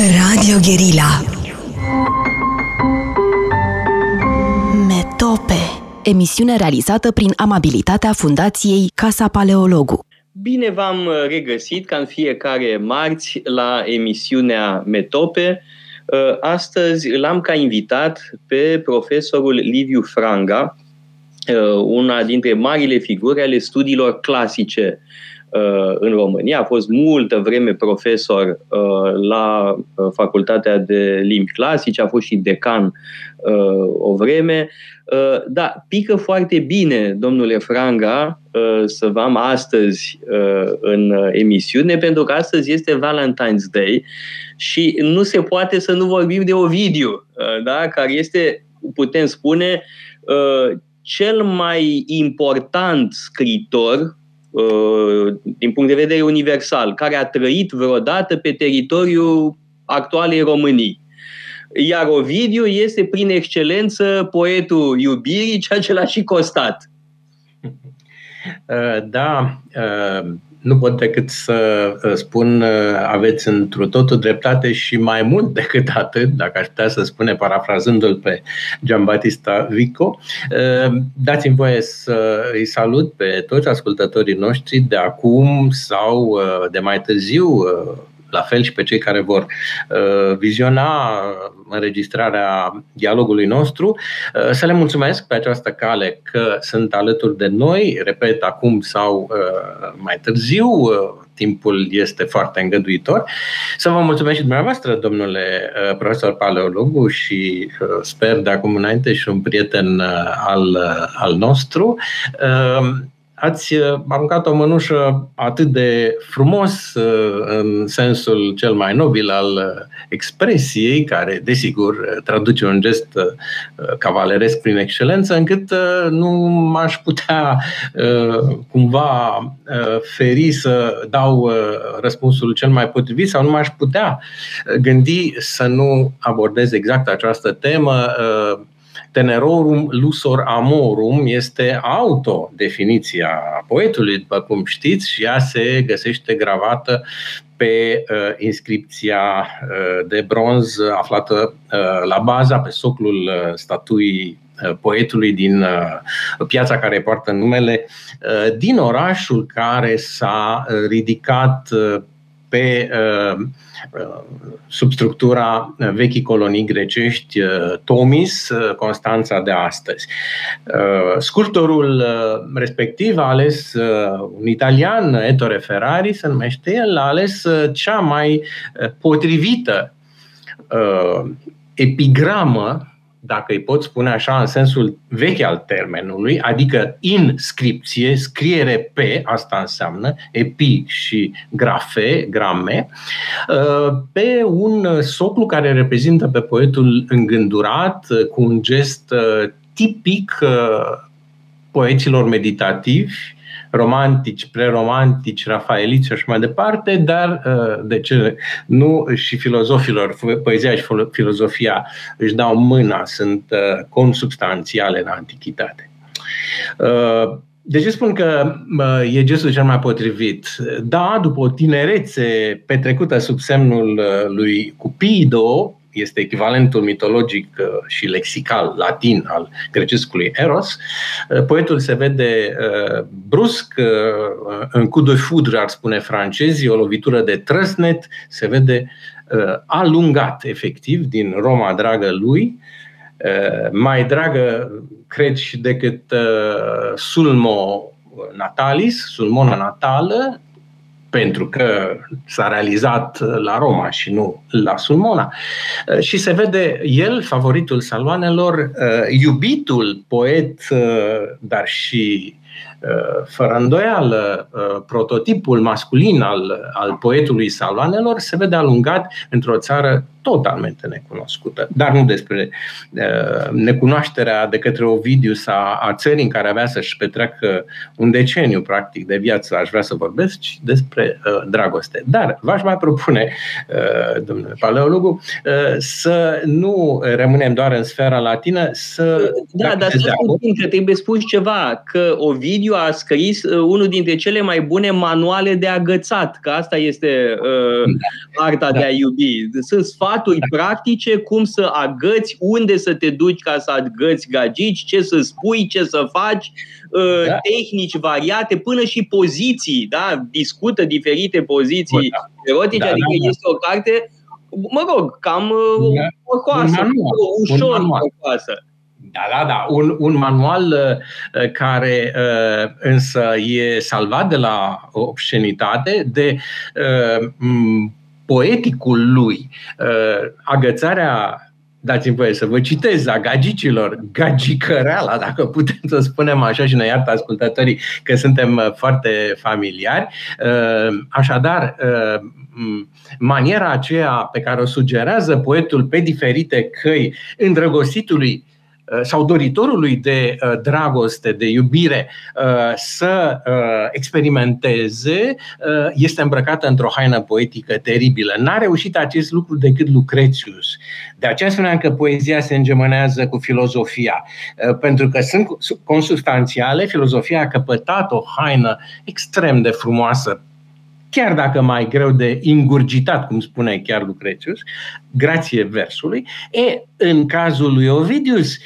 Radio Guerilla. Metope Emisiune realizată prin amabilitatea Fundației Casa Paleologu. Bine v-am regăsit ca în fiecare marți la emisiunea Metope. Astăzi l-am ca invitat pe profesorul Liviu Franga, una dintre marile figuri ale studiilor clasice Uh, în România. A fost multă vreme profesor uh, la uh, Facultatea de Limbi Clasice, a fost și decan o vreme. Da, pică foarte bine, domnule Franga, să vă am astăzi în emisiune, pentru că astăzi este Valentine's Day și nu se poate să nu vorbim de Ovidiu, da? care este, putem spune, cel mai important scritor Uh, din punct de vedere universal, care a trăit vreodată pe teritoriul actualei Românii. Iar Ovidiu este prin excelență poetul iubirii, ceea ce l-a și costat. Uh, da, uh, nu pot decât să uh, spun uh, aveți întru totul dreptate și mai mult decât atât, dacă aș putea să spune parafrazându-l pe Giambattista Vico. Uh, dați-mi voie să îi salut pe toți ascultătorii noștri de acum sau de mai târziu la fel și pe cei care vor uh, viziona înregistrarea dialogului nostru, uh, să le mulțumesc pe această cale că sunt alături de noi, repet, acum sau uh, mai târziu, timpul este foarte îngăduitor. Să vă mulțumesc și dumneavoastră, domnule profesor paleologu și sper de acum înainte și un prieten al, al nostru ați uh, aruncat o mănușă atât de frumos uh, în sensul cel mai nobil al uh, expresiei, care, desigur, traduce un gest cavaleresc prin excelență, încât nu m-aș putea cumva feri să dau răspunsul cel mai potrivit sau nu m-aș putea gândi să nu abordez exact această temă Tenerorum lusor amorum este autodefiniția poetului, după cum știți, și ea se găsește gravată pe uh, inscripția uh, de bronz aflată uh, la baza, pe soclul uh, statuii uh, poetului din uh, piața care poartă numele, uh, din orașul care s-a ridicat uh, pe uh, sub structura vechii colonii grecești uh, Tomis, uh, Constanța de astăzi. Sculptorul respectiv a ales un italian, Ettore Ferrari se numește el, a ales cea mai potrivită epigramă dacă îi pot spune așa, în sensul vechi al termenului, adică inscripție, scriere pe, asta înseamnă, epi și grafe, grame, uh, pe un soclu care reprezintă pe poetul îngândurat, uh, cu un gest uh, tipic poeților meditativi, romantici, preromantici, rafaeliți și așa mai departe, dar uh, de ce nu și filozofilor, poezia și filozofia își dau mâna, sunt uh, consubstanțiale în antichitate. Uh, de ce spun că e gestul cel mai potrivit? Da, după o tinerețe petrecută sub semnul lui Cupido, este echivalentul mitologic uh, și lexical latin al grecescului Eros, uh, poetul se vede uh, brusc, în coup de foudre, ar spune francezii, o lovitură de trăsnet, se vede alungat, efectiv, din Roma dragă lui, mai dragă, cred, și decât sulmo natalis, sulmona natală, pentru că s-a realizat la Roma și nu la Sulmona. Uh, și se vede el, favoritul saloanelor, uh, iubitul poet, uh, dar și fără îndoială, prototipul masculin al, al poetului saloanelor se vede alungat într-o țară totalmente necunoscută. Dar nu despre uh, necunoașterea de către Ovidiu a, a țării în care avea să-și petreacă un deceniu, practic, de viață, aș vrea să vorbesc, ci despre uh, dragoste. Dar v-aș mai propune, uh, domnule paleologu, uh, să nu rămânem doar în sfera latină, să... Da, dar să puțin că trebuie spus ceva, că Ovidiu Ovidiu a scris uh, unul dintre cele mai bune manuale de agățat, că asta este uh, arta da. de a iubi. Sunt sfaturi da. practice cum să agăți, unde să te duci ca să agăți gagici, ce să spui, ce să faci, uh, da. tehnici variate, până și poziții, da? discută diferite poziții da. erotice, da, adică da, da. este o carte mă rog, cam uh, da. porcoasă, ușor porcoasă. Da, da, da. Un, un manual uh, care uh, însă e salvat de la obscenitate, de uh, poeticul lui. Uh, agățarea dați-mi voie să vă citez, a gagicilor, gagicăreala, dacă putem să spunem așa și ne iartă ascultătorii că suntem uh, foarte familiari. Uh, așadar, uh, maniera aceea pe care o sugerează poetul pe diferite căi îndrăgostitului Uh, sau doritorului de uh, dragoste, de iubire, uh, să experimenteze, este îmbrăcată într-o haină poetică teribilă. N-a reușit acest lucru decât Lucrețius. De aceea spuneam că poezia se îngemânează cu filozofia. Pentru că sunt consubstanțiale, filozofia a căpătat o haină extrem de frumoasă chiar dacă mai greu de ingurgitat, cum spune chiar Lucretius, grație versului, e, în cazul lui Ovidius,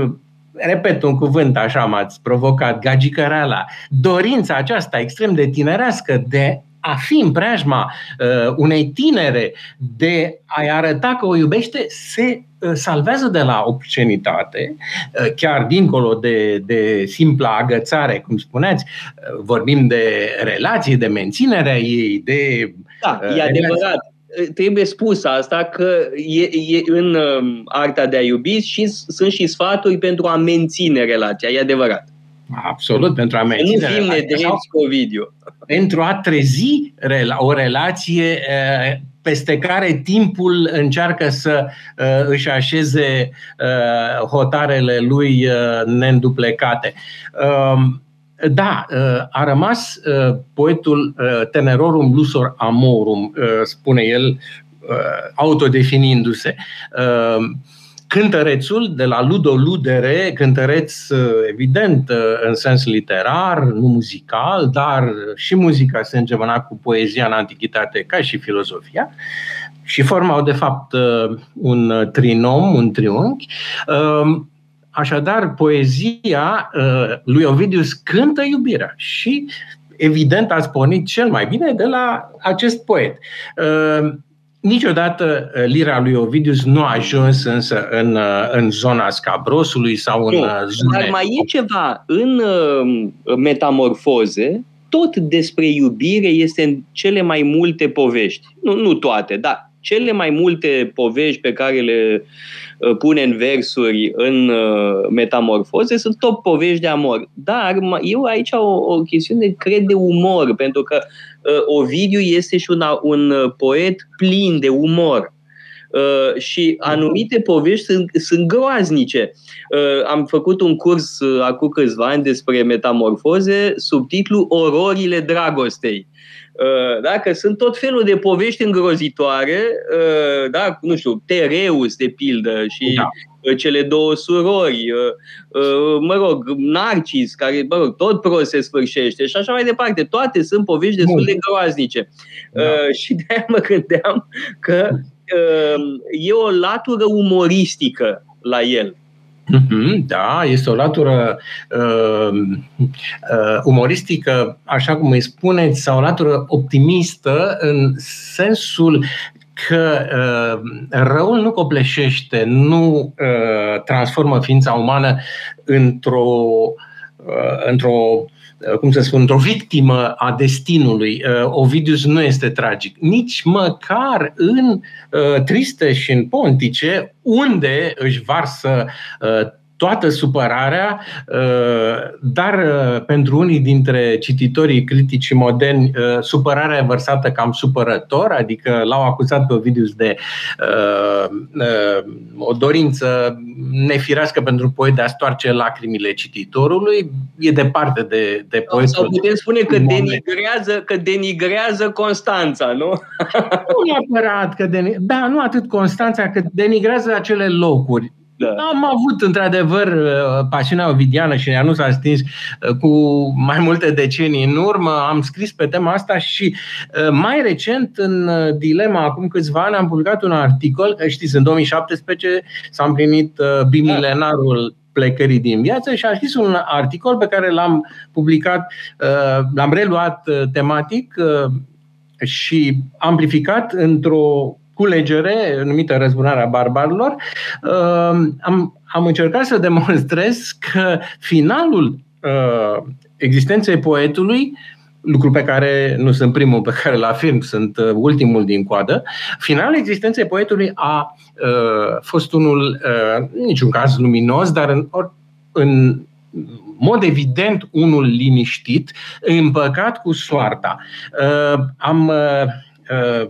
uh, repet un cuvânt, așa m-ați provocat, gagicăreala, dorința aceasta extrem de tinerească de a fi în preajma uh, unei tinere, de a-i arăta că o iubește, se uh, salvează de la obscenitate, uh, chiar dincolo de, de simpla agățare, cum spuneați, uh, vorbim de relații, de menținerea ei, de. Da, uh, e adevărat trebuie spus asta că e, e în um, arta de a iubi și sunt și sfaturi pentru a menține relația, e adevărat. Absolut, pentru a menține. Nu fim nedrepti cu Ovidiu. Pentru a trezi o relație peste care timpul încearcă să își așeze hotarele lui neînduplecate. Um, da, a rămas poetul Tenerorum Lusor Amorum, spune el, autodefinindu-se cântărețul de la Ludo Ludere, cântăreț uh, evident uh, în sens literar, nu muzical, dar și muzica se îngemăna cu poezia în antichitate ca și filozofia și formau de fapt uh, un trinom, un triunghi. Um, așadar, poezia lui Ovidius cântă iubirea și evident ați pornit cel mai bine de la acest poet. Niciodată uh, lira lui Ovidius nu a ajuns însă în, uh, în zona scabrosului sau în nu, uh, zone... Dar mai e ceva. În metamorfoze, tot despre iubire este în cele mai multe povești. Nu, nu toate, dar cele mai multe povești pe care le uh, pune în versuri în uh, metamorfoze sunt tot povești de amor. Dar eu aici o, o chestiune cred de umor, pentru că uh, Ovidiu este și un, un poet plin de umor. Uh, și anumite povești sunt, sunt groaznice. Uh, am făcut un curs uh, acum câțiva ani despre metamorfoze, subtitlu Ororile dragostei. Uh, da? Că sunt tot felul de povești îngrozitoare, uh, da? nu știu, Tereus, de pildă, și da uh, cele două surori, mă rog, Narcis, care, mă rog, tot prost se sfârșește și așa mai departe. Toate sunt povești destul de groaznice. Da. Și de-aia mă gândeam că e o latură umoristică la el. Mhm, da, este o latură uh, uh, umoristică, așa cum îi spuneți, sau o latură optimistă în sensul că uh, răul nu copleșește, nu uh, transformă ființa umană într-o, uh, într-o Uh, cum să spun, într-o victimă a destinului. Uh, Ovidius nu este tragic. Nici măcar în uh, Triste și în Pontice, unde își varsă toată supărarea, uh, dar uh, pentru unii dintre cititorii critici moderni, uh, supărarea e vărsată cam supărător, adică l-au acuzat pe Ovidius de o dorință nefirească pentru poet de a stoarce lacrimile cititorului. E departe de, de poetul. Sau putem spune că denigrează, că denigrează Constanța, nu? Nu neapărat că denigrează, da, nu atât Constanța, cât denigrează acele locuri da. Am avut, într-adevăr, uh, pasiunea ovidiană și ea nu s-a stins uh, cu mai multe decenii în urmă. Am scris pe tema asta și uh, mai recent, în Dilema, acum câțiva ani, am publicat un articol. Știți, în 2017 s-a împlinit bimilenarul plecării din viață și am scris un articol pe care l-am publicat, l-am reluat tematic și amplificat într-o culegere numită Răzbunarea barbarilor, uh, am, am încercat să demonstrez că finalul uh, existenței poetului lucru pe care nu sunt primul pe care îl afirm, sunt uh, ultimul din coadă. Finalul existenței poetului a uh, fost unul, uh, niciun caz luminos, dar în, în mod evident unul liniștit, împăcat cu soarta. Uh, am uh, uh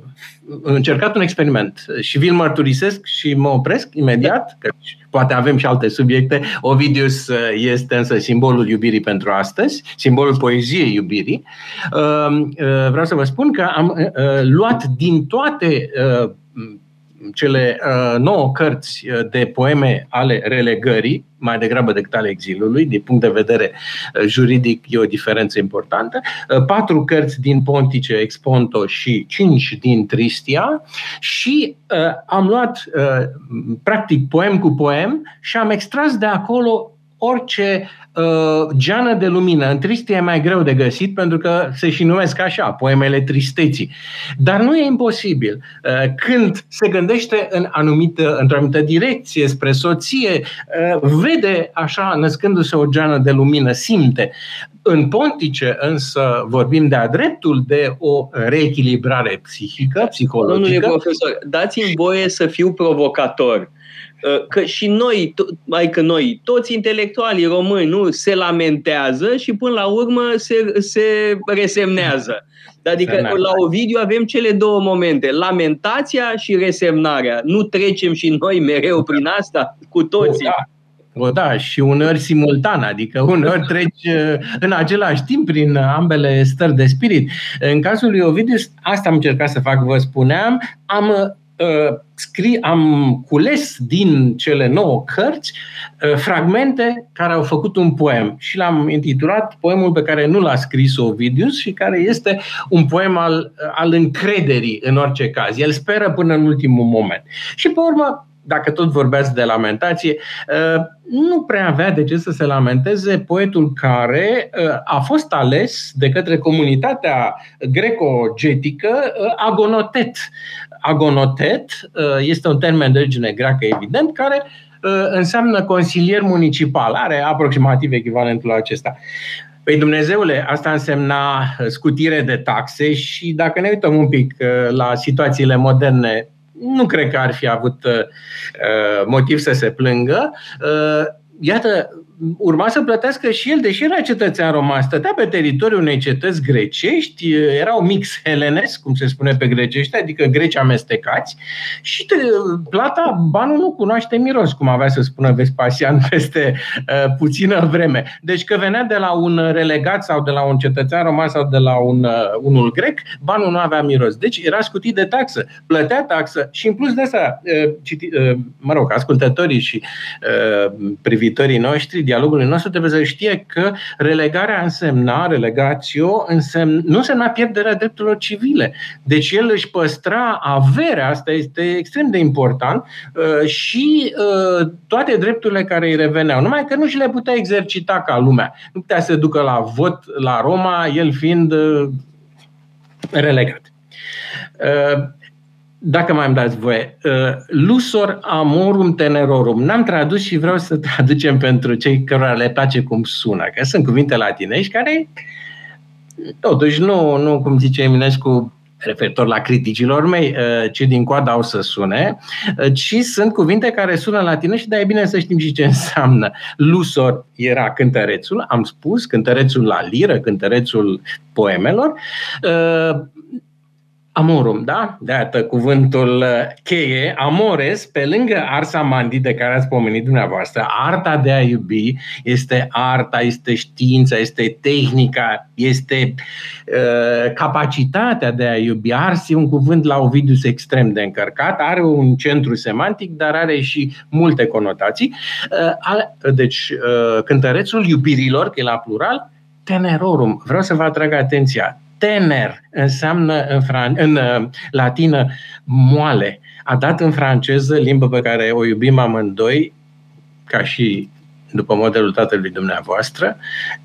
încercat un experiment și vi-l mărturisesc și mă opresc imediat, că poate avem și alte subiecte. Ovidius uh, este însă simbolul iubirii pentru astăzi, simbolul poeziei iubirii. Uh, uh, vreau să vă spun că am luat din toate cele uh, nouă cărți uh, de poeme ale relegării, mai degrabă decât ale exilului, din punct de vedere uh, juridic e o diferență importantă, uh, patru cărți din Pontice, Exponto și cinci din Tristia și uh, am luat uh, practic poem cu poem și am extras de acolo orice uh, geană de lumină. În tristie e mai greu de găsit pentru că se și numesc așa, poemele tristeții. Dar nu e imposibil. Uh, când se gândește în anumită, într-o anumită direcție, spre soție, uh, vede așa, născându-se o geană de lumină, simte. În pontice, însă, vorbim de-a dreptul de o reechilibrare psihică, psihologică. Domnule profesor, dați-mi voie să fiu provocator. Uh, că și noi, mai că noi, toți intelectualii români, nu, se lamentează și până la urmă se, se resemnează. Adică la Ovidiu avem cele două momente, lamentația și resemnarea. Nu trecem și noi mereu prin asta cu toții. O, da. O, da, și uneori simultan, adică uneori treci uh, în același timp prin ambele stări de spirit. În cazul lui Ovidiu, asta am încercat să fac, vă spuneam, am Uh, scri, am cules din cele nouă cărți uh, fragmente care au făcut un poem și l-am intitulat poemul pe care nu l-a scris Ovidius și care este un poem al, al încrederii în orice caz. El speră până în ultimul moment. Și pe urmă, dacă tot vorbeați de lamentație, uh, nu prea avea de ce să se lamenteze poetul care a fost ales de către comunitatea greco-getică agonotet agonotet uh, este un termen de origine greacă, evident, care uh, înseamnă consilier municipal. Are aproximativ echivalentul acesta. Păi Dumnezeule, asta însemna uh, scutire de taxe și dacă ne uităm un pic la situațiile moderne, nu cred că ar fi avut motiv să se plângă. Iată, urma să plătească și el, deși era cetățean roman, stătea pe teritoriul unei cetăți grecești, era un mix helenesc, cum se spune pe grecești, adică greci amestecați, și plata, banul nu cunoaște miros, cum avea să spună Vespasian peste uh, puțină vreme. Deci că venea de la un relegat sau de la un cetățean roman sau de la un, uh, unul grec, banul nu avea miros. Deci era scutit de taxă, plătea taxă și în plus de asta, uh, citi, uh, mă rog, ascultătorii și uh, privitorii noștri dialogului nostru trebuie să știe că relegarea însemna, relegatio, însemn, nu însemna pierderea drepturilor civile. Deci el își păstra averea, asta este extrem de important, uh, și uh, toate drepturile care îi reveneau. Numai că nu și le putea exercita ca lumea. Nu putea să ducă la vot la Roma, el fiind uh, relegat. Dacă mai îmi dați voie, uh, lusor amorum tenerorum. N-am tradus și vreau să traducem pentru cei care le place cum sună, că sunt cuvinte latinești care totuși nu, nu cum zice Eminescu, referitor la criticilor mei, uh, ce din coada au să sune, uh, ci sunt cuvinte care sună latinești, dar e bine să știm și ce înseamnă. Lusor era cântărețul, am spus, cântărețul la liră, cântărețul poemelor Amorum, da? De atât cuvântul uh, cheie, amores, pe lângă arsa mandi de care ați pomenit dumneavoastră, arta de a iubi este arta, este știința, este tehnica, este uh, capacitatea de a iubi. Ars e un cuvânt la Ovidius extrem de încărcat, are un centru semantic, dar are și multe conotații. Uh, deci, uh, cântărețul iubirilor, că e la plural, tenerorum. Vreau să vă atrag atenția tener înseamnă în, fran- în uh, latină moale. A dat în franceză, limbă pe care o iubim amândoi, ca și după modelul tatălui dumneavoastră,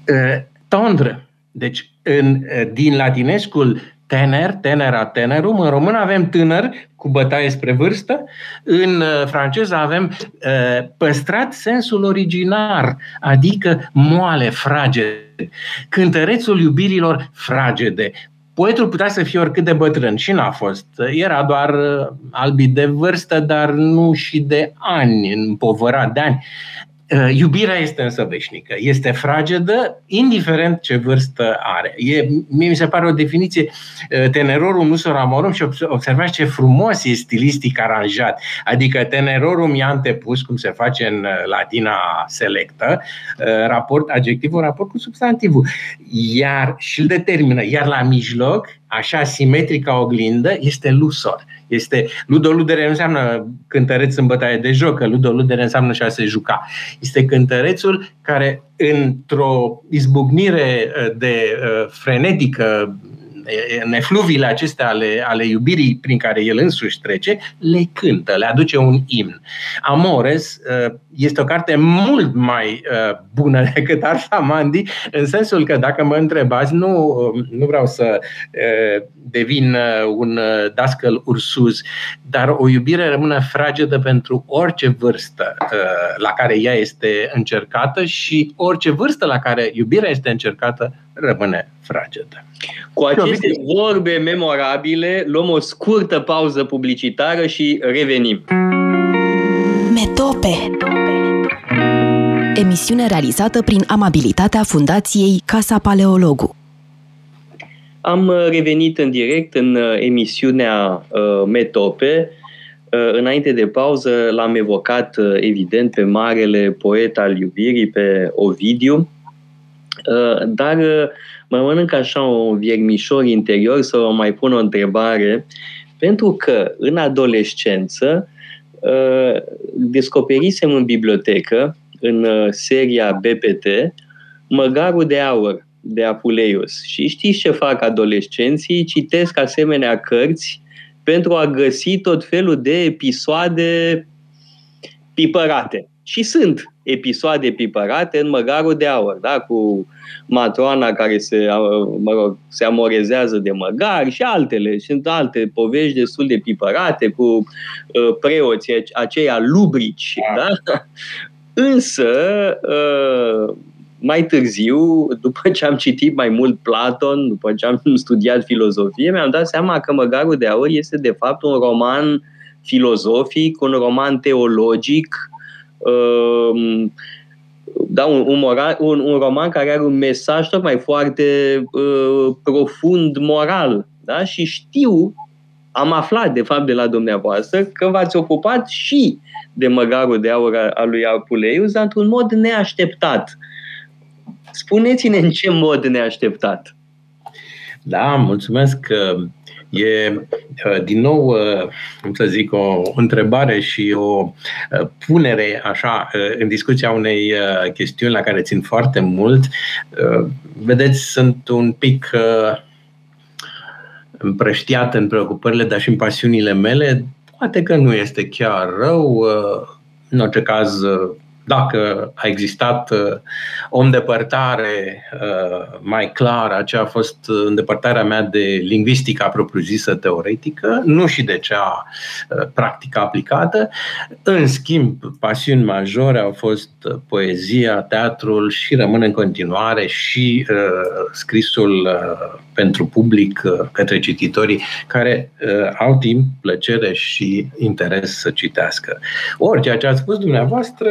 uh, tondră. Deci, în, uh, din latinescul tener, tenera, tenerum. În român avem tânăr cu bătaie spre vârstă. În franceză avem păstrat sensul originar, adică moale, fragede. Cântărețul iubirilor fragede. Poetul putea să fie oricât de bătrân și n-a fost. Era doar albit de vârstă, dar nu și de ani, împovărat de ani. Uh, iubirea este însă veșnică, este fragedă, indiferent ce vârstă are. E, mie mi se pare o definiție, uh, tenerorum nu amorum și observați ce frumos e stilistic aranjat. Adică tenerorum e antepus, cum se face în uh, latina selectă, raport, adjectivul raport cu substantivul. Iar și îl determină. Iar la mijloc, așa simetric ca oglindă, este lusor. Este ludoludere nu înseamnă cântăreț în bătaie de joc, că ludoludere înseamnă și a se juca. Este cântărețul care într-o izbucnire uh, de uh, frenetică în efluviile acestea ale, ale iubirii prin care el însuși trece, le cântă, le aduce un imn. Amores uh, este o carte mult mai uh, bună decât Arsa Mandi, în sensul că dacă mă întrebați, nu, uh, nu vreau să devin un dascăl ursuz, dar o iubire rămâne fragedă pentru orice vârstă la care ea este încercată și orice vârstă la care iubirea este încercată rămâne fragedă. Cu aceste vorbe memorabile, luăm o scurtă pauză publicitară și revenim. Metope Emisiune realizată prin amabilitatea Fundației Casa Paleologu. Am revenit în direct în uh, emisiunea uh, Metope. Uh, înainte de pauză l-am evocat, evident, pe marele poet al iubirii, pe Ovidiu, dar mă mănânc așa un viermișor interior să vă mai pun o întrebare, pentru că în adolescență uh, descoperisem în bibliotecă, în uh, seria BPT, Măgarul de aur de Apuleius. Și știți ce fac adolescenții? Citesc asemenea cărți pentru a găsi tot felul de episoade pipărate. Și sunt episoade pipărate în Măgarul de Aur, da? cu matroana care se, mă rog, se amorezează de măgari și altele. Sunt alte povești destul de pipărate cu uh, preoții aceia lubrici. Da. Da? Însă, uh, mai târziu, după ce am citit mai mult Platon, după ce am studiat filozofie, mi-am dat seama că Măgarul de Aur este de fapt un roman filozofic, un roman teologic, uh, da, un, un, moral, un, un roman care are un mesaj tocmai foarte uh, profund moral. Da? Și știu, am aflat de fapt de la dumneavoastră că v-ați ocupat și de măgarul de aur al lui Apuleius, dar într-un mod neașteptat. Spuneți-ne în ce mod neașteptat. Da, mulțumesc. Că E, uh, din nou, uh, cum să zic, o întrebare și o uh, punere așa în discuția unei chestiuni la care țin foarte mult. Vedeți, sunt un pic împrăștiat în preocupările, dar și în pasiunile mele. Poate că nu este chiar rău. În orice caz, dacă a existat uh, o îndepărtare uh, mai clară, aceea a fost îndepărtarea mea de lingvistica propriu-zisă teoretică, nu și de cea uh, practică aplicată. În schimb, pasiuni majore au fost poezia, teatrul și rămân în continuare și scrisul pentru public către cititorii care au timp, plăcere și interes să citească. Ori, ceea ce ați spus dumneavoastră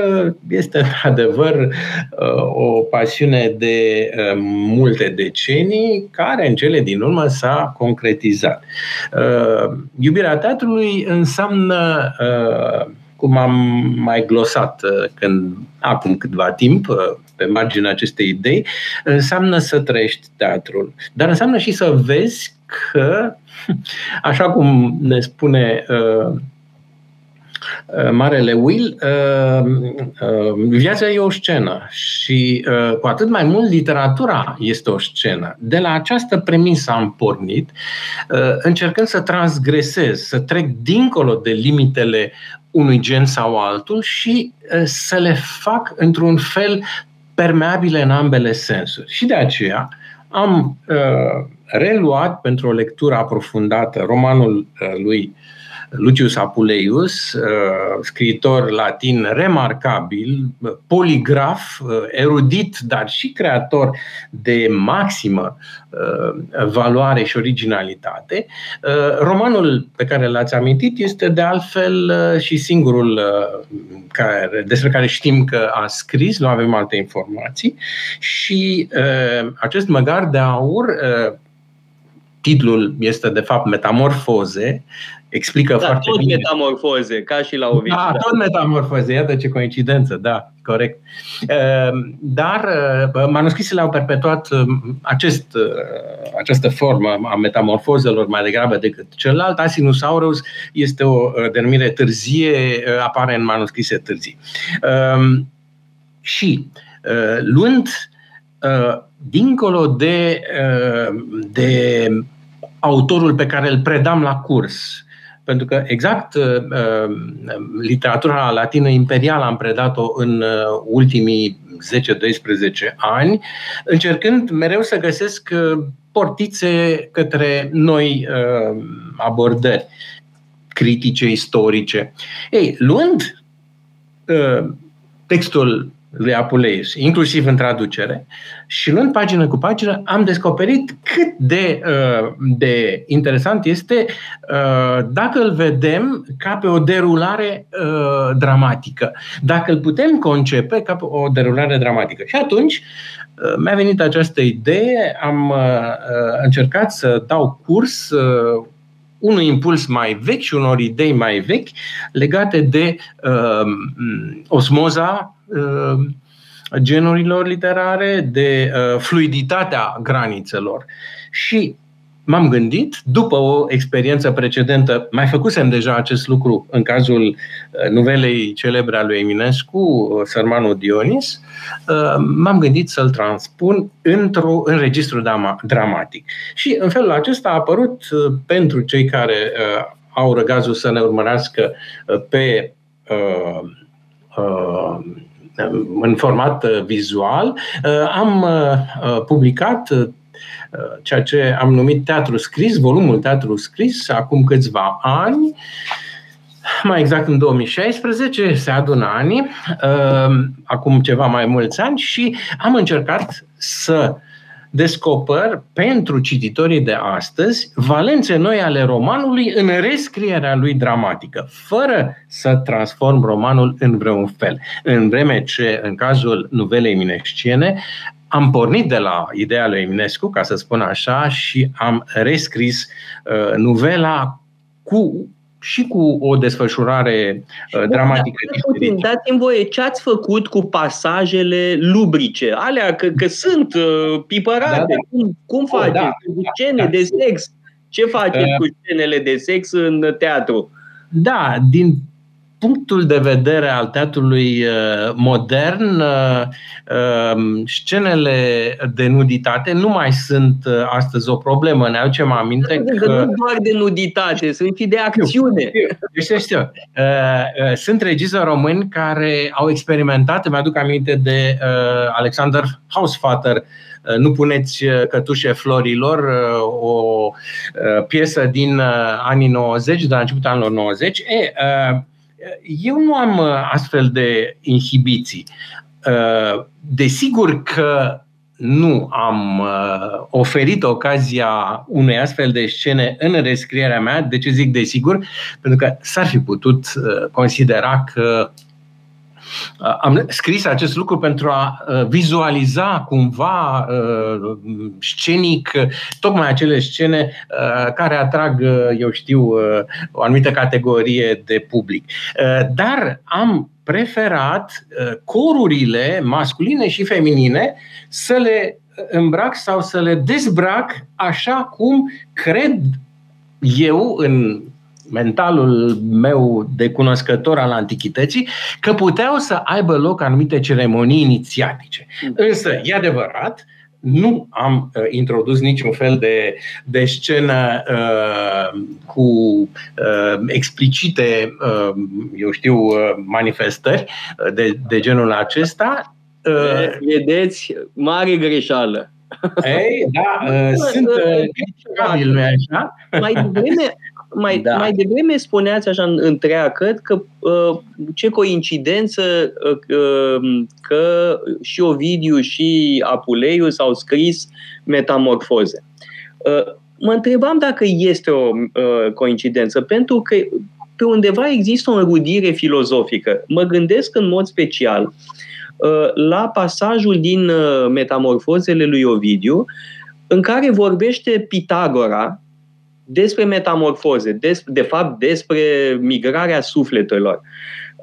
este într-adevăr uh, o pasiune de uh, multe decenii care în cele din urmă s-a concretizat. Uh, iubirea teatrului înseamnă cum am mai glosat când, acum câtva timp, pe marginea acestei idei, înseamnă să trăiești teatrul. Dar înseamnă și să vezi că, așa cum ne spune uh, Uh, Marele Will, uh, uh, viața e o scenă și cu atât mai mult literatura este o scenă. De la această premisă am pornit, încercând să transgresez, să trec dincolo de limitele unui gen sau altul și să le fac într-un fel permeabile în ambele sensuri. Și de aceea am reluat pentru o lectură aprofundată romanul lui Lucius Apuleius, uh, scriitor latin remarcabil, poligraf, uh, erudit, dar și creator de maximă uh, valoare și originalitate. Romanul pe care l-ați amintit este de altfel și singurul care, despre care știm că a scris, nu avem alte informații, și acest măgar de aur titlul este de fapt Metamorfoze, explică da, foarte tot bine. metamorfoze, ca și la Ovid. Da, tot metamorfoze, iată ce coincidență, da, corect. Ehm, dar uh, manuscrisele au perpetuat um, acest, uh, această formă a metamorfozelor mai degrabă decât celălalt. Asinus aureus este o uh, denumire târzie, apare în manuscrise târzii. Ehm, și luând dincolo de, de autorul pe care îl predam la curs, pentru că exact uh, uh, literatura latină imperială am predat-o în uh, ultimii 10-12 ani, încercând mereu să găsesc uh, portițe către noi uh, abordări critice, istorice. Ei, luând uh, textul lui Apuleius, inclusiv în traducere, și luând pagină cu pagină, am descoperit cât de, uh, de interesant este uh, dacă îl vedem ca pe o derulare uh, dramatică, dacă îl putem concepe ca pe o derulare dramatică. Și atunci mi-a venit această idee, am încercat să dau curs unui impuls mai vechi și unor idei mai vechi legate de uh, osmoza uh, genurilor literare, de uh, fluiditatea granițelor. Și m-am gândit, după o experiență precedentă, mai făcusem deja acest lucru în cazul uh, nuvelei celebre a lui Eminescu, uh, Sărmanul Dionis, uh, m-am gândit să-l transpun într-o, în registru dramatic. Și în felul acesta a apărut pentru cei care au răgazul să ne urmărească pe în format vizual, am publicat ceea ce am numit teatru scris, volumul teatru scris, acum câțiva ani, mai exact în 2016, se adună ani, acum ceva mai mulți ani și am încercat să descoper pentru cititorii de astăzi valențe noi ale romanului în rescrierea lui dramatică, fără să transform romanul în vreun fel. În vreme ce, în cazul nuvelei minesciene, am pornit de la ideea lui Eminescu, ca să spun așa, și am rescris uh, novela cu și cu o desfășurare uh, dramatică puțin, Dați-mi voie, ce ați făcut cu pasajele lubrice? Alea că, că sunt uh, pipărate. Da, da. Cum, cum oh, faceți? Da, cu scene da. de sex? Ce faceți uh, cu scenele de sex în teatru? Da, din punctul de vedere al teatrului uh, modern, uh, um, scenele de nuditate nu mai sunt uh, astăzi o problemă. Ne aducem aminte că... Nu doar de nuditate, sunt și de acțiune. Știu, știu. Sunt regizori români care au experimentat, îmi aduc aminte de Alexander Hausvater, nu puneți cătușe florilor, o piesă din anii 90, de la începutul anilor 90. E, eu nu am uh, astfel de inhibiții. Uh, desigur că nu am uh, oferit ocazia unei astfel de scene în rescrierea mea. De ce zic desigur? Pentru că s-ar fi putut considera că Am scris acest lucru pentru a vizualiza cumva scenic tocmai acele scene care atrag, eu știu, o anumită categorie de public. Dar am preferat corurile masculine și feminine să le îmbrac sau să le dezbrac așa cum cred eu în mentalul meu de cunoscător al antichității, că puteau să aibă loc anumite ceremonii inițiatice. Mm. Însă, e adevărat, nu am uh, introdus niciun fel de, de scenă uh, cu uh, explicite, uh, eu știu, uh, manifestări uh, de, de genul acesta. Uh, Vedeți, mare greșeală. Ei, da, uh, sunt uh, nu așa? Mai devreme, mai, da. mai devreme spuneați așa în, întreagă că uh, ce coincidență uh, uh, că și Ovidiu și Apuleiu s-au scris metamorfoze. Uh, mă întrebam dacă este o uh, coincidență, pentru că pe undeva există o înrudire filozofică. Mă gândesc în mod special uh, la pasajul din uh, Metamorfozele lui Ovidiu, în care vorbește Pitagora, despre metamorfoze, des, de fapt despre migrarea sufletelor.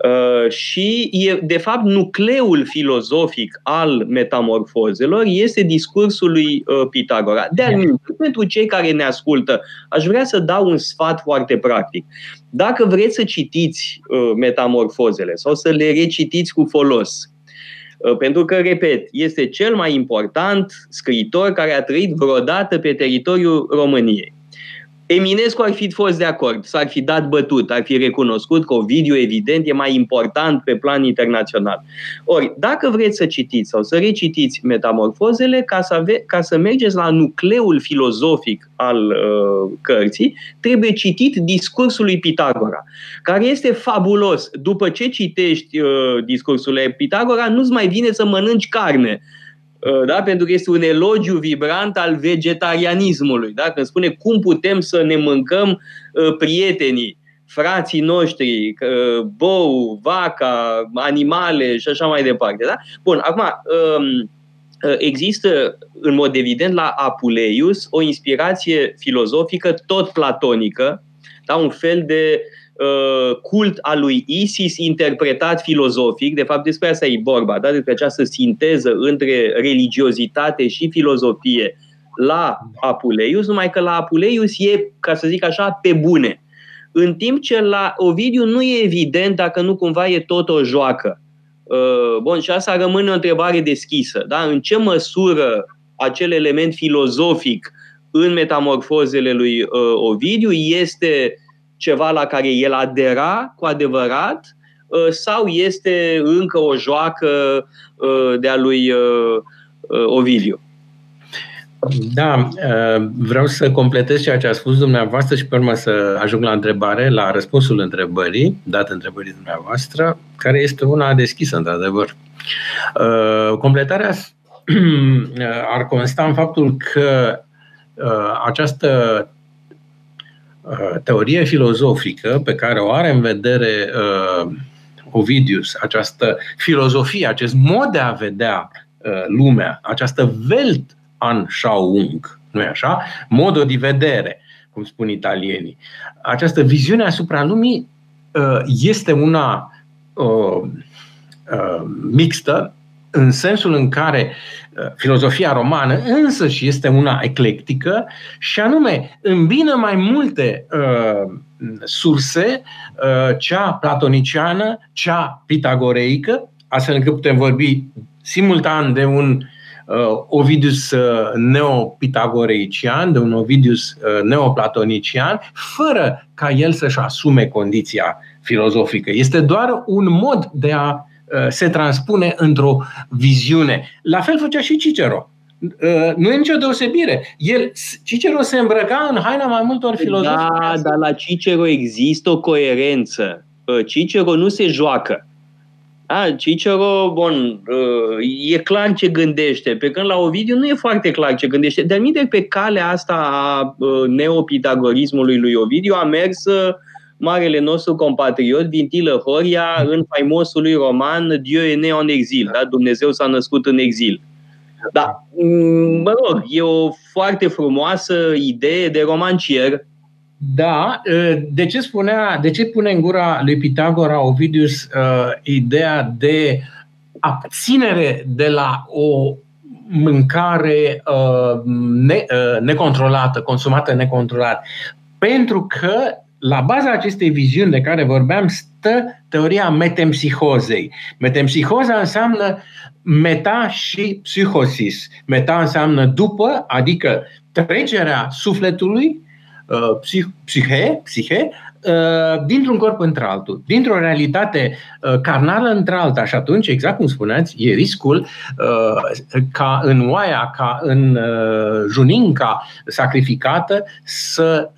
Uh, și e, de fapt, nucleul filozofic al metamorfozelor este discursul lui uh, Pitagora. De altfel, pentru cei care ne ascultă, aș vrea să dau un sfat foarte practic. Dacă vreți să citiți uh, metamorfozele sau să le recitiți cu folos, uh, pentru că, repet, este cel mai important scriitor care a trăit vreodată pe teritoriul României. Eminescu ar fi fost de acord, s-ar fi dat bătut, ar fi recunoscut că Ovidiu, evident, e mai important pe plan internațional. Ori, dacă vreți să citiți sau să recitiți metamorfozele, ca să, ave- ca să mergeți la nucleul filozofic al uh, cărții, trebuie citit discursul lui Pitagora, care este fabulos. După ce citești uh, discursul lui Pitagora, nu-ți mai vine să mănânci carne Uh, da? pentru că este un elogiu vibrant al vegetarianismului. Da? Când spune cum putem să ne mâncăm uh, prietenii, frații noștri, uh, bou, vaca, animale și așa mai departe. Da? Bun, acum, um, există în mod evident la Apuleius o inspirație filozofică tot platonică, da? un fel de Uh, cult al lui Isis interpretat filozofic, de fapt despre asta e vorba, da? despre această sinteză între religiozitate și filozofie la Apuleius, numai că la Apuleius e, ca să zic așa, pe bune. În timp ce la Ovidiu nu e evident dacă nu cumva e tot o joacă. Uh, bun, și asta rămâne o întrebare deschisă. Da? În ce măsură acel element filozofic în metamorfozele lui uh, Ovidiu este ceva la care el adera cu adevărat uh, sau este încă o joacă uh, de-a lui uh, Ovidiu? Da, vreau să completez ceea ce a spus dumneavoastră și pe urmă să ajung la întrebare, la răspunsul întrebării, dat întrebării dumneavoastră, care este una deschisă, într-adevăr. Completarea ar consta în faptul că această Uh, teorie filozofică pe care o are în vedere uh, Ovidius, această filozofie, acest mod de a vedea uh, lumea, această Weltanschauung, nu-i așa? Modul de vedere, cum spun italienii. Această viziune asupra lumii uh, este una uh, uh, mixtă, în sensul în care uh, filozofia romană însă și este una eclectică și anume îmbină mai multe uh, surse, uh, cea platoniciană, cea pitagoreică, astfel încât putem vorbi simultan de un uh, Ovidius uh, neopitagoreician, de un Ovidius uh, neoplatonician, fără ca el să-și asume condiția filozofică. Este doar un mod de a Uh, se transpune într-o viziune. La fel făcea și Cicero. Uh, nu e nicio deosebire. El, Cicero se îmbrăca în haina mai multor da, filozofi. Da, dar la Cicero există o coerență. Uh, Cicero nu se joacă. Da, Cicero, bun, e clar ce gândește, pe când la Ovidiu nu e foarte clar ce gândește. De-al pe calea asta a neopitagorismului lui Ovidiu a mers marele nostru compatriot Vintilă Horia în faimosul lui roman Dieu est né en exil, da? Dumnezeu s-a născut în exil. Da, mm, mă rog, e o foarte frumoasă idee de romancier. Da, ă, de ce spunea, de ce pune în gura lui Pitagora Ovidius uh, ideea de abținere de la o mâncare uh, ne, uh, necontrolată, consumată necontrolat? Pentru că la baza acestei viziuni de care vorbeam stă teoria metempsihozei. Metempsihoza înseamnă meta și psihosis. Meta înseamnă după, adică trecerea sufletului, uh, psih, psihe, psihe, uh, dintr-un corp într-altul, dintr-o realitate uh, carnală într-alta. Și atunci, exact cum spuneați, e riscul ca în oaia, ca în juninca sacrificată să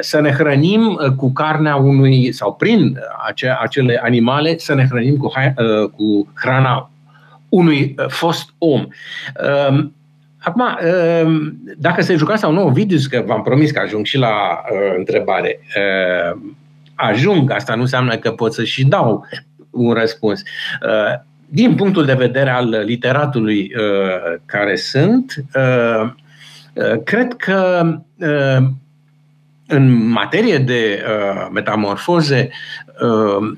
să ne hrănim uh, cu carnea unui, sau prin uh, ace, acele animale, să ne hrănim cu, uh, cu hrana unui fost om. Um, acum, um, dacă se juca sau nu Ovidius, că v-am promis că ajung și la întrebare, ajung, asta nu înseamnă că pot să și dau un răspuns. Din punctul de vedere al literatului care sunt, cred că în materie de uh, metamorfoze, uh,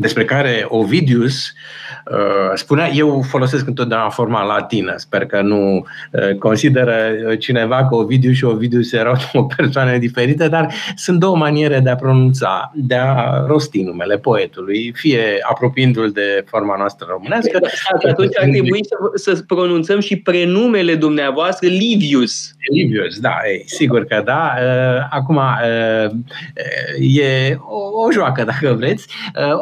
despre care Ovidius uh, spunea, eu folosesc întotdeauna forma latină, sper că nu uh, consideră cineva că Ovidius și Ovidius erau o persoană diferită, dar sunt două maniere de a pronunța, de a rosti numele poetului, fie apropiindu-l de forma noastră românească. Da, atunci ar trebui să, să pronunțăm și prenumele dumneavoastră Livius. Livius, da, e, sigur că da. Uh, acum, uh, e o, o joacă, dacă vreți.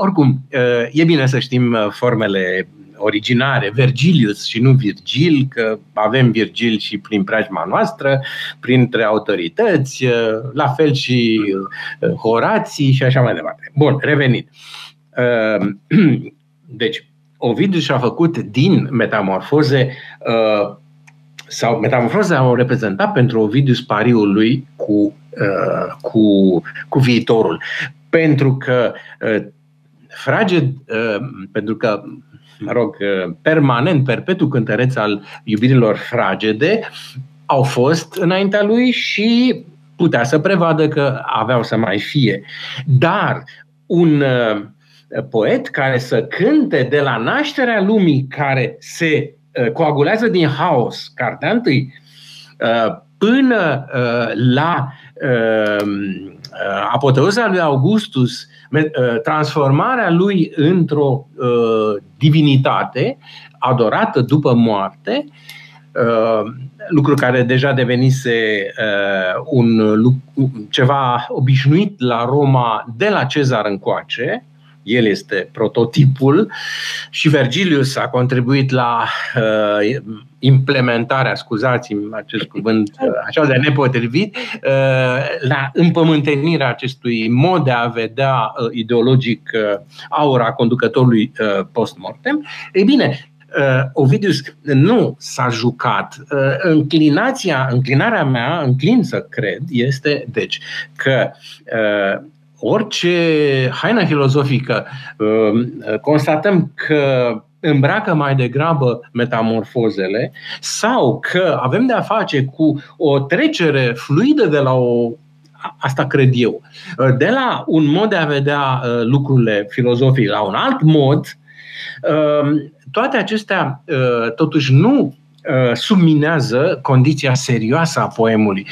Oricum, Oricum, e bine să știm formele originare, Vergilius și nu Virgil, că avem Virgil și prin preajma noastră, printre autorități, la fel și Horații și așa mai departe. Bun, revenind. Deci, Ovidiu și-a făcut din metamorfoze sau metamorfoze au reprezentat pentru Ovidius pariul lui cu, cu, cu viitorul. Pentru că fraged, uh, pentru că, mă rog, uh, permanent, perpetu cântăreț al iubirilor fragede, au fost înaintea lui și putea să prevadă că aveau să mai fie. Dar un uh, poet care să cânte de la nașterea lumii care se coagulează din haos, cartea întâi, până la apoteuza lui Augustus, Uh, transformarea lui într-o uh, divinitate adorată după moarte, uh, lucru care deja devenise un, ceva obișnuit la Roma de la Cezar încoace, el este prototipul și Vergilius a contribuit la uh, implementarea, scuzați-mi acest cuvânt uh, așa de nepotrivit, uh, la împământenirea acestui mod de a vedea uh, ideologic uh, aura conducătorului uh, post-mortem. Ei bine, uh, Ovidius nu s-a jucat. Uh, înclinația, înclinarea mea, înclin să cred, este deci că uh, orice haină filozofică um, constatăm că îmbracă mai degrabă metamorfozele sau că avem de a face cu o trecere fluidă de la o asta cred eu, de la un mod de a vedea uh, lucrurile filozofii la un alt mod, um, toate acestea uh, totuși nu uh, subminează condiția serioasă a poemului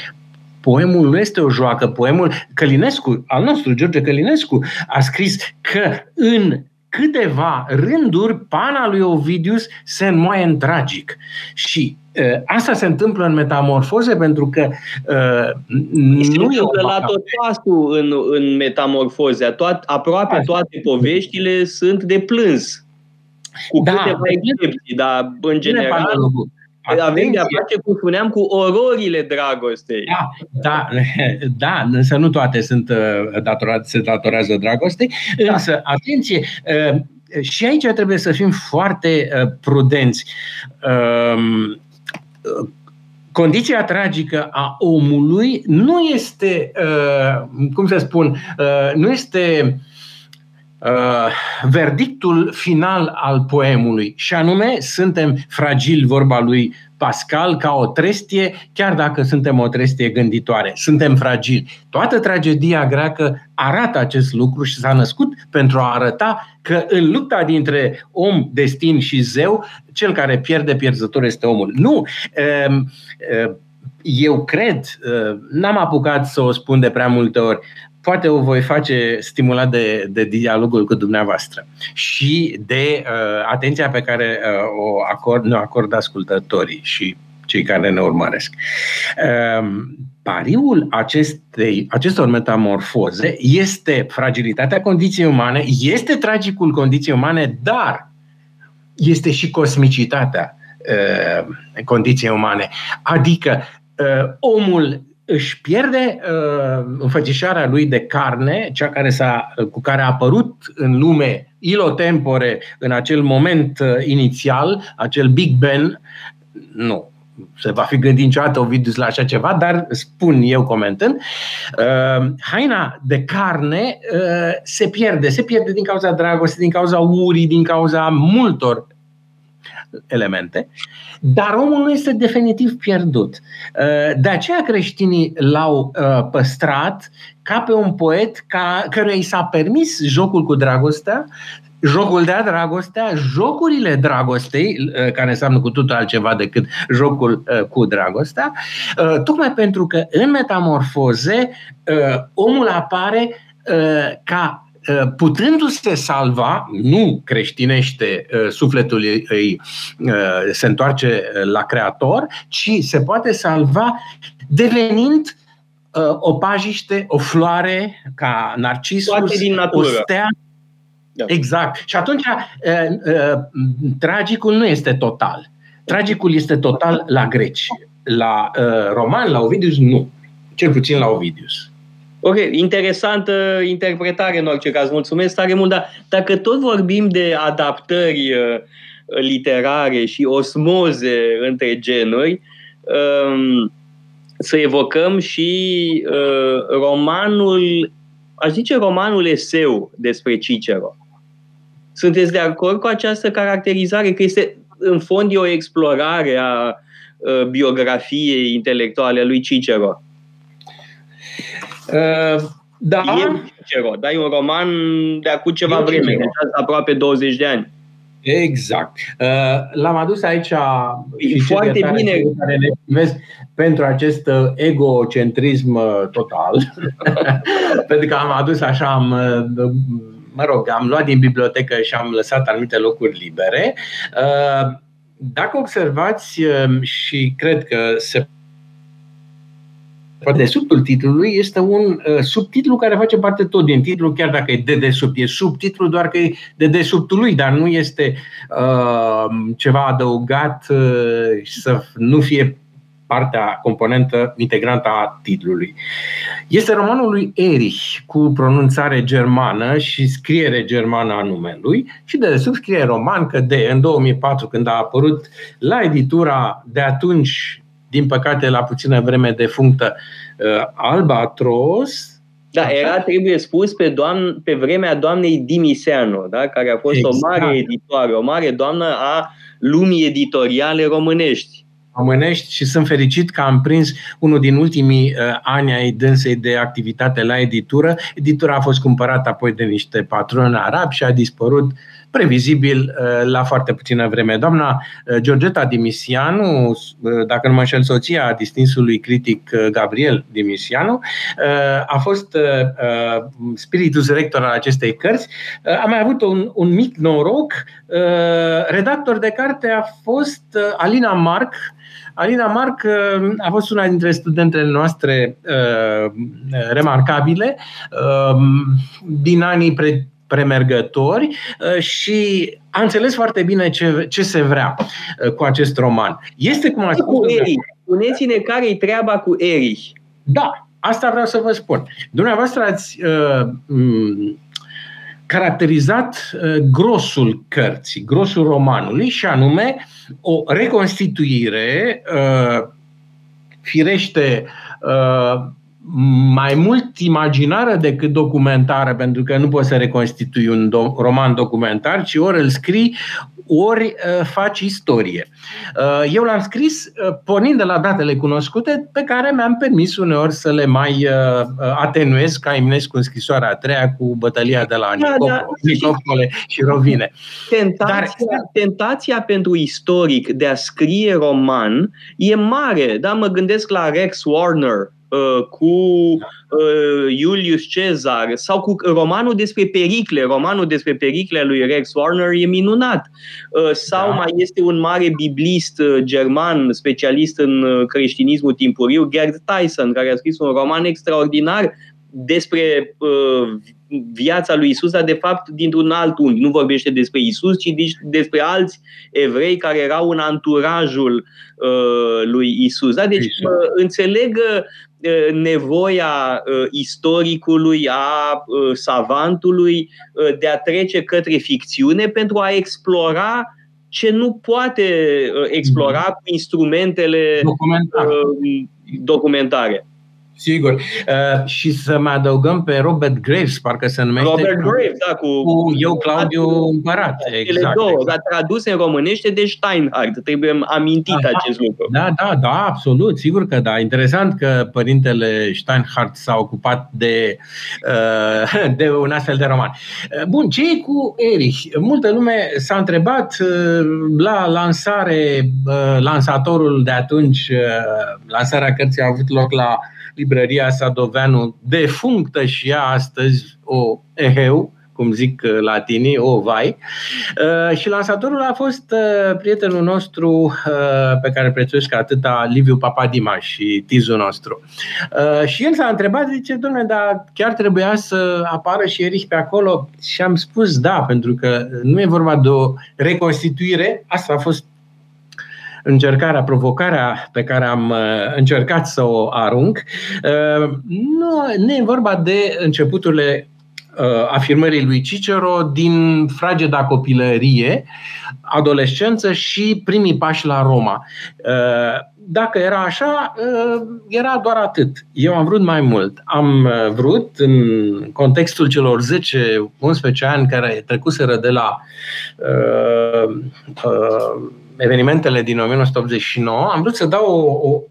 poemul nu este o joacă, poemul Călinescu, al nostru, George Călinescu, a scris că în câteva rânduri pana lui Ovidius se înmoaie în tragic. Și uh, asta se întâmplă în metamorfoze pentru că uh, nu e la tot pasul în, în metamorfoze. Toat, aproape toate poveștile sunt de plâns. Cu da, câteva excepții, dar în general... Avem de-a face, cum spuneam, cu ororile dragostei. Da, da, da însă nu toate sunt uh, datorate, se datorează dragostei, da. însă, atenție, uh, și aici trebuie să fim foarte uh, prudenți. Um, condiția tragică a omului nu este, uh, cum să spun, uh, nu este uh, verdictul final al poemului, și anume suntem fragili, vorba lui Pascal, ca o trestie, chiar dacă suntem o trestie gânditoare. Suntem fragili. Toată tragedia greacă arată acest lucru și s-a născut pentru a arăta că în lupta dintre om, destin și zeu, cel care pierde pierzător este omul. Nu! Ehm, ehm, eu cred, ehm, n-am apucat să o spun de prea multe ori, poate o voi face stimulat de, de dialogul cu dumneavoastră și de uh, atenția pe care uh, o acord, ne acord ascultătorii și cei care ne urmăresc. Uh, pariul acestei, acestor metamorfoze este fragilitatea condiției umane, este tragicul condiției umane, dar este și cosmicitatea uh, condiției umane. Adică uh, omul își pierde uh, înfățișarea lui de carne, cea care s-a, cu care a apărut în lume ilotempore în acel moment uh, inițial, acel Big Ben, nu, se va fi gândit niciodată Ovidius la așa ceva, dar spun eu comentând, uh, haina de carne uh, se pierde, se pierde din cauza dragostei, din cauza urii, din cauza multor elemente, dar omul nu este definitiv pierdut. Uh, de aceea creștinii l-au uh, păstrat ca pe un poet ca, căruia i s-a permis jocul cu dragostea, jocul de-a dragostea, jocurile dragostei, uh, care înseamnă cu totul altceva decât jocul cu dragostea, tocmai pentru că în metamorfoze omul apare ca Uh, putându-se salva, nu creștinește uh, sufletul ei, uh, se întoarce la Creator, ci se poate salva devenind o pajiște, o floare ca narcisus, din natură. o stea. Da. Exact. Și atunci tragicul nu este total. Tragicul este total la greci. La roman, la Ovidius, nu. Cel puțin la Ovidius. Ok, interesantă interpretare în orice caz, mulțumesc tare mult, dar dacă tot vorbim de adaptări uh, literare și osmoze între genuri, um, să evocăm și uh, romanul, aș zice romanul eseu despre Cicero. Sunteți de acord cu această caracterizare? Că este, în fond, e o explorare a uh, biografiei intelectuale a lui Cicero. Uh, da. E Cicero, da? E un roman de acum ceva vreme, de aproape 20 de ani. Exact. Uh, l-am adus aici e foarte bine care ne privesc pentru acest uh, egocentrism total. pentru că am adus așa, am, mă rog, am luat din bibliotecă și am lăsat anumite locuri libere. Dacă observați și cred că se Dedesubtul titlului este un uh, subtitlu care face parte tot din titlu, chiar dacă e dedesubt. E subtitlu doar că e dedesubtul lui, dar nu este uh, ceva adăugat uh, să nu fie partea componentă integrantă a titlului. Este romanul lui Erich cu pronunțare germană și scriere germană a numelui și de sub scrie roman că de în 2004 când a apărut la editura de atunci din păcate la puțină vreme defunctă uh, Albatros. Da, era, trebuie spus, pe, doamn, pe vremea doamnei Dimiseanu, da? care a fost exact. o mare editoare, o mare doamnă a lumii editoriale românești românești și sunt fericit că am prins unul din ultimii uh, ani ai dânsei de activitate la editură. Editura a fost cumpărată apoi de niște patroni arabi și a dispărut previzibil uh, la foarte puțină vreme. Doamna uh, Georgeta Dimisianu, uh, dacă nu mă înșel soția distinsului critic Gabriel Dimisianu, a fost spiritus rector al acestei cărți. A mai avut un, un mic noroc. Redactor de carte a fost Alina Marc, Alina Marc a fost una dintre studentele noastre uh, remarcabile uh, din anii pre- premergători uh, și a înțeles foarte bine ce, ce se vrea uh, cu acest roman. Este cum a spus... Cu Erich. Spuneți-ne care-i treaba cu Erich. Da, asta vreau să vă spun. Dumneavoastră ați uh, caracterizat uh, grosul cărții, grosul romanului și anume o reconstituire uh, firește mai mult imaginară decât documentară, pentru că nu poți să reconstitui un do- roman documentar, ci ori îl scrii, ori uh, faci istorie. Uh, eu l-am scris uh, pornind de la datele cunoscute, pe care mi-am permis uneori să le mai uh, atenuez ca Eminescu în scrisoarea a treia cu bătălia de la da, da. Nicopole și Rovine. Tentația, Dar... tentația pentru istoric de a scrie roman e mare. Da? Mă gândesc la Rex Warner, Uh, cu uh, Iulius Cezar sau cu romanul despre Pericle. Romanul despre Pericle lui Rex Warner e minunat. Uh, sau da. mai este un mare biblist german, specialist în creștinismul timpuriu, Gerd Tyson, care a scris un roman extraordinar despre viața lui Isus, dar de fapt dintr-un alt unghi. Nu vorbește despre Isus, ci despre alți evrei care erau în anturajul uh, lui Isus. Da? Deci uh, înțeleg nevoia istoricului, a savantului de a trece către ficțiune pentru a explora ce nu poate explora mhm. cu instrumentele documentare. Sigur. Uh, și să mai adăugăm pe Robert Graves, parcă se numește. Robert cu, Graves, da, cu, cu Eu, Claudiu Împărat. Exact, două, exact. dar tradus în românește de Steinhardt. Trebuie amintit da, acest lucru. Da, da, da, absolut. Sigur că da. Interesant că părintele Steinhardt s-a ocupat de, uh, de un astfel de roman. Uh, bun, ce e cu Erich? Multă lume s-a întrebat uh, la lansare, uh, lansatorul de atunci, uh, lansarea cărții a avut loc la librăria Sadoveanu, defunctă și ea astăzi, o eheu, cum zic uh, latinii, o vai. Uh, și lansatorul a fost uh, prietenul nostru pe care prețuiesc atâta, Liviu Papadima și tizul nostru. Și el s-a întrebat, zice, domnule, dar chiar trebuia să apară și Erich pe acolo? Și am spus da, pentru că nu e vorba de o reconstituire, asta a fost încercarea, provocarea pe care am uh, încercat să o arunc, uh, nu, nu e vorba de începuturile uh, afirmării lui Cicero din frageda copilărie, adolescență și primii pași la Roma. Dacă era așa, era doar atât. Eu am vrut mai mult. Am vrut, în contextul celor 10-11 ani care trecuseră de la uh, uh, evenimentele din 1989, am vrut să dau o, o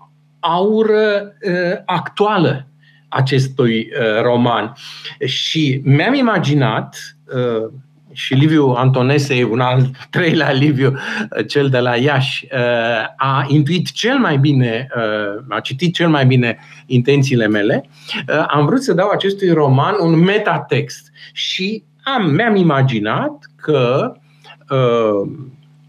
aură uh, actuală acestui uh, roman. Și mi-am imaginat, uh, și Liviu Antonese, un al treilea Liviu, uh, cel de la Iași, uh, a intuit cel mai bine, uh, a citit cel mai bine intențiile mele, uh, am vrut să dau acestui roman un metatext. Și am, mi-am imaginat că uh,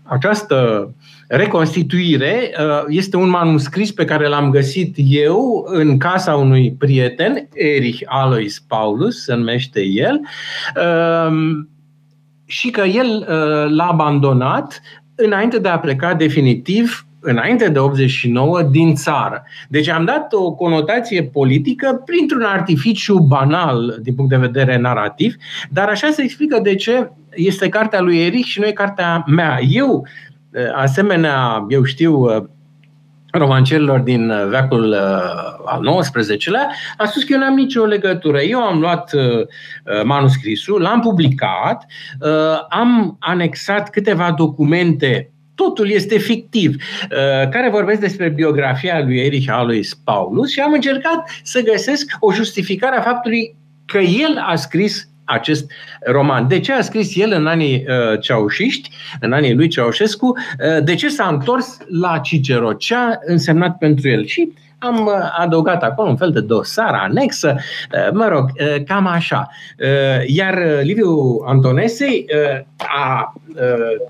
această reconstituire uh, este un manuscris pe care l-am găsit eu în casa unui prieten, Erich Alois Paulus, se numește el, um, și că el uh, l-a abandonat înainte de a pleca definitiv înainte de 89 din țară. Deci am dat o conotație politică printr-un artificiu banal din punct de vedere narrativ, dar așa se explică de ce este cartea lui Eric și nu e cartea mea. Eu asemenea, eu știu, romancerilor din veacul al XIX-lea, a spus că eu n-am nicio legătură. Eu am luat manuscrisul, l-am publicat, am anexat câteva documente totul este fictiv, care vorbesc despre biografia lui Erich Alois Paulus și am încercat să găsesc o justificare a faptului că el a scris acest roman. De ce a scris el în anii uh, ceaușiști, în anii lui Ceaușescu, uh, de ce s-a întors la Cicero, ce a însemnat pentru el. Și am uh, adăugat acolo un fel de dosar anexă, uh, mă rog, uh, cam așa. Iar Liviu Antonesei a,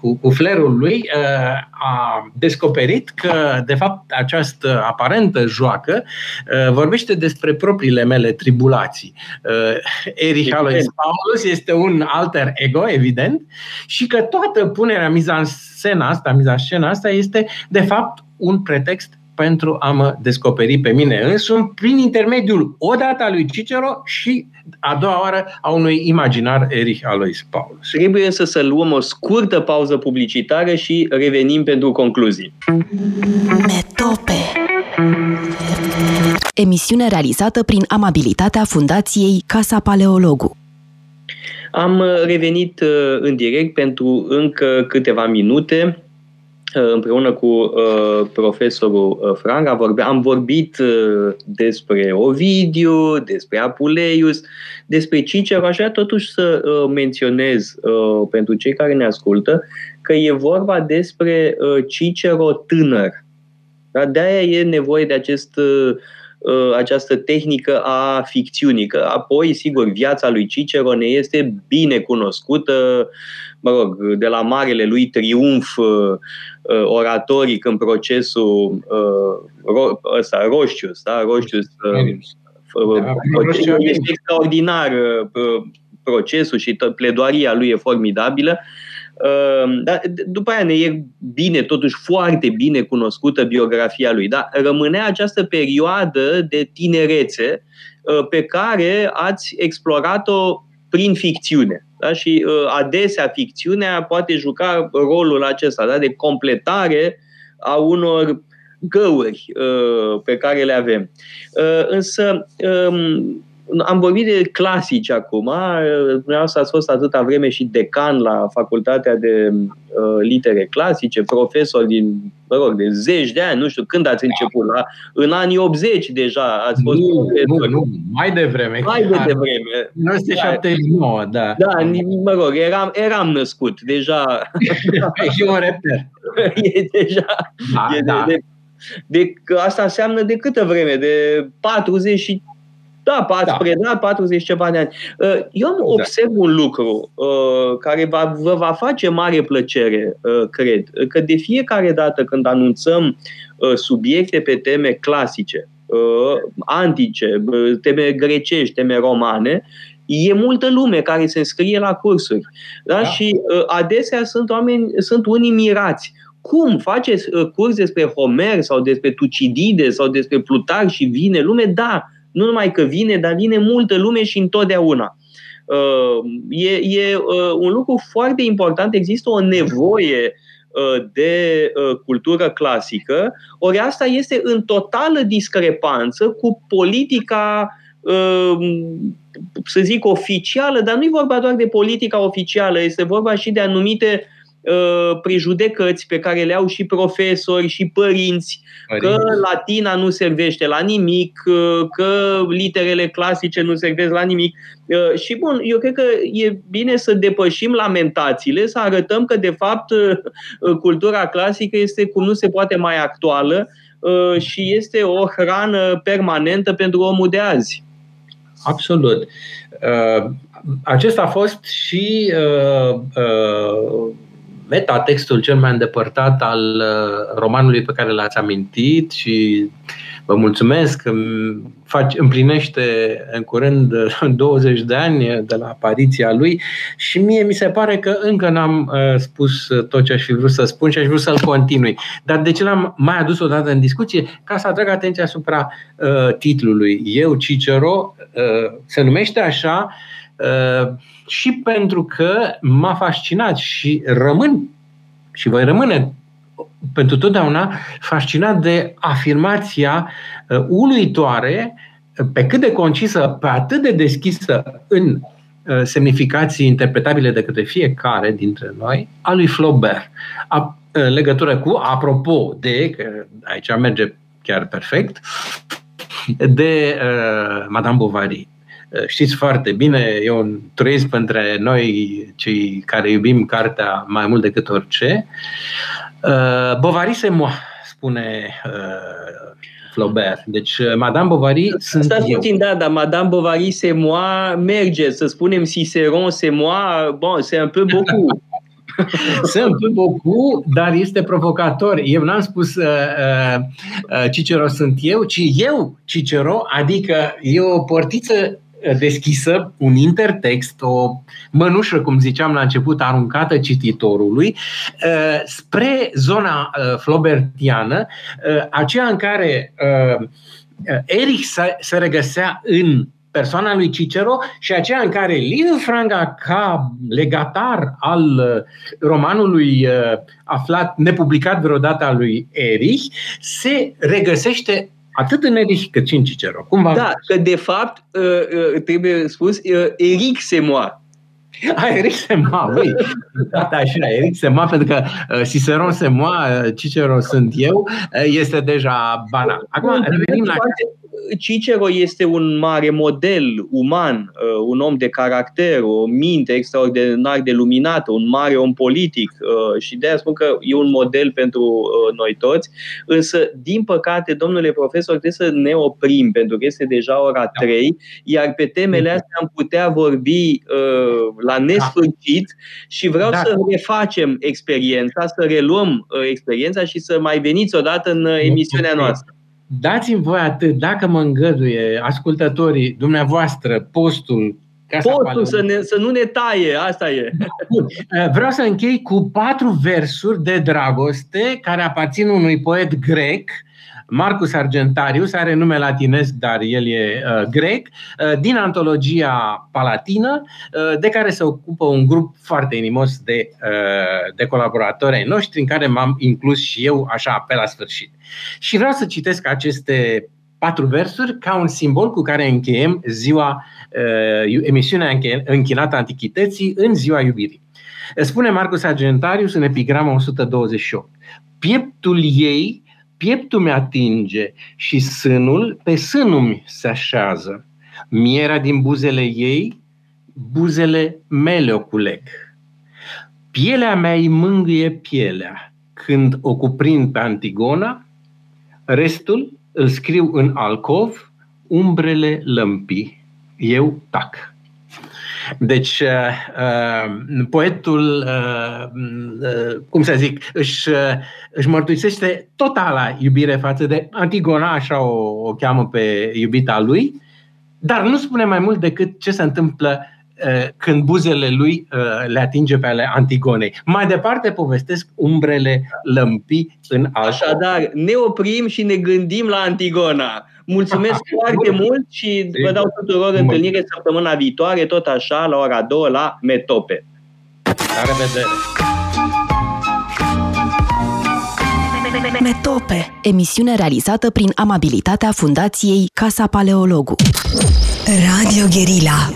cu, cu flerul lui a descoperit că, de fapt, această aparentă joacă vorbește despre propriile mele tribulații. Erich Alois Paulus este un alter ego, evident, și că toată punerea miza în scena asta, miza în scena asta este, de fapt, un pretext pentru a mă descoperi pe mine însumi prin intermediul odată a lui Cicero și a doua oară a unui imaginar Erich Alois Paulus. Trebuie însă să luăm o scurtă pauză publicitară și revenim pentru concluzii. Metope Emisiune realizată prin amabilitatea Fundației Casa Paleologu. Am revenit uh, în direct pentru încă câteva minute uh, împreună cu uh, profesorul uh, Franga. Vorbe, am vorbit uh, despre Ovidiu, despre Apuleius, despre Cicero. Aș vrea totuși să uh, menționez uh, pentru cei care ne ascultă că e vorba despre uh, Cicero tânăr. Da? De-aia e nevoie de acest, uh, această tehnică a ficțiunii. Că apoi, sigur, viața lui Cicero ne este bine cunoscută, mă rog, de la marele lui triumf uh, oratoric în procesul ăsta, Roștius, da? Roștius, da, este extraordinar procesul și pledoaria lui e formidabilă. Ehm, dar după aia ne e bine, totuși foarte bine cunoscută biografia lui. Dar rămânea această perioadă de tinerețe ă, pe care ați explorat-o prin ficțiune. Da? Și ă, adesea ficțiunea poate juca rolul acesta da? de completare a unor găuri ă, pe care le avem. Însă ehm, am vorbit de clasici acum. Dumneavoastră ați fost atâta vreme și decan la Facultatea de uh, Litere Clasice, profesor din, mă rog, de zeci de ani, nu știu când ați început, la, în anii 80 deja ați fost nu, profesor. Nu, nu, mai devreme. Mai de devreme. 1979, da. Da, mă rog, eram, eram născut, deja. și un reper. e deja, da, e da. De, de, de, asta înseamnă de câtă vreme? De 40 da, ați da. predat 40 ceva de ani. Uh, eu am da. observ da. un lucru uh, care va, vă va face mare plăcere, uh, cred, că de fiecare dată când anunțăm subiecte pe teme clasice, antice, teme grecești, teme romane, e multă lume care se înscrie la cursuri. Da? Da. Și adesea sunt oameni, sunt unii mirați. Cum faceți curs despre Homer sau despre Tucidide sau despre Plutar și vine lume? Da, nu numai că vine, dar vine multă lume și întotdeauna. Uh, e, e uh, un lucru foarte important, există o nevoie uh, de cultură clasică, ori asta este în totală discrepanță cu politica să zic oficială, dar nu e vorba doar de politica oficială, este vorba și de anumite Uh, prejudecăți pe care le au și profesori și părinți, părinți, că latina nu servește la nimic, uh, că literele clasice nu servesc la nimic. Uh, și bun, eu cred că e bine să depășim lamentațiile, să arătăm că de fapt cultura clasică este cum nu se poate mai actuală și este o hrană permanentă pentru omul de azi. Absolut. Acesta a fost și metatextul cel mai îndepărtat al uh, romanului pe care l-ați amintit și vă mulțumesc că împlinește în curând 20 de ani de la apariția lui și mie mi se pare că încă n-am uh, spus tot ce aș fi vrut să spun și aș vrea să-l continui. Dar de ce l-am mai adus o dată în discuție? Ca să atrag atenția asupra uh, titlului. Eu, Cicero, uh, se numește așa uh, și pentru că m-a fascinat și rămân și voi rămâne pentru totdeauna fascinat de afirmația uh, uluitoare, pe cât de concisă, pe atât de deschisă în uh, semnificații interpretabile de către fiecare dintre noi, a lui Flaubert. A, în legătură cu, apropo de, că aici merge chiar perfect, de uh, Madame Bovary. Eh, știți foarte bine, eu un trăiesc între noi, cei care iubim cartea mai mult decât orice. Eh, Bovary se moi, spune eh, Flaubert. Deci, Madame Bovary sunt Stați puțin, da, dar Madame Bovary se moi merge, să spunem Ciceron se moi, bon, c'est un peu beaucoup. Sunt un beaucoup, dar este provocator. Eu n-am spus uh, uh, Cicero sunt eu, ci eu Cicero, adică e o portiță deschisă, un intertext, o mănușă, cum ziceam la început, aruncată cititorului, uh, spre zona uh, flobertiană, uh, aceea în care Erich se regăsea în persoana lui Cicero și aceea în care Liviu Franga, ca legatar al uh, romanului uh, aflat, nepublicat vreodată al lui Erich, se regăsește atât în Erich cât și în Cicero. Cum da, că de fapt, trebuie spus, Eric Semoa a, Eric Sema, ui, da, așa, Eric Sema, pentru că uh, Ciceron Sema, Cicero sunt eu, uh, este deja banal. Acum revenim la... Cicero este un mare model uman, uh, un om de caracter, o minte extraordinar de luminată, un mare om politic uh, și de aia spun că e un model pentru uh, noi toți. Însă, din păcate, domnule profesor, trebuie să ne oprim pentru că este deja ora 3, da. iar pe temele astea am putea vorbi la nesfârșit și vreau da. să refacem experiența, să reluăm experiența și să mai veniți odată în emisiunea noastră. Dați-mi voi atât, dacă mă îngăduie ascultătorii dumneavoastră, postul Postul să, ne, să nu ne taie, asta e. Bun. Eh, vreau să închei cu patru versuri de dragoste care aparțin unui poet grec Marcus Argentarius are nume latinesc, dar el e uh, grec, uh, din antologia palatină, uh, de care se ocupă un grup foarte inimos de, uh, de colaboratori ai noștri, în care m-am inclus și eu așa pe la sfârșit. Și vreau să citesc aceste patru versuri ca un simbol cu care încheiem ziua, uh, emisiunea închinată antichității în ziua iubirii. Spune Marcus Argentarius în epigrama 128. Pieptul ei pieptul mi atinge și sânul pe sânul se așează. Mierea din buzele ei, buzele mele o culeg. Pielea mea îi mângâie pielea când o cuprind pe Antigona, restul îl scriu în alcov, umbrele lămpii, eu tac. Deci, uh, uh, poetul, uh, cum să zic, își, își mărturisește totala iubire față de Antigona, așa o, o cheamă pe iubita lui, dar nu spune mai mult decât ce se întâmplă când buzele lui le atinge pe ale Antigonei. Mai departe povestesc umbrele lămpii în altă. Așadar, ne oprim și ne gândim la Antigona. Mulțumesc foarte mult și vă dau tuturor întâlnire săptămâna viitoare, tot așa, la ora 2 la Metope. La revedere! Metope, emisiune realizată prin amabilitatea Fundației Casa Paleologu. Radio Guerilla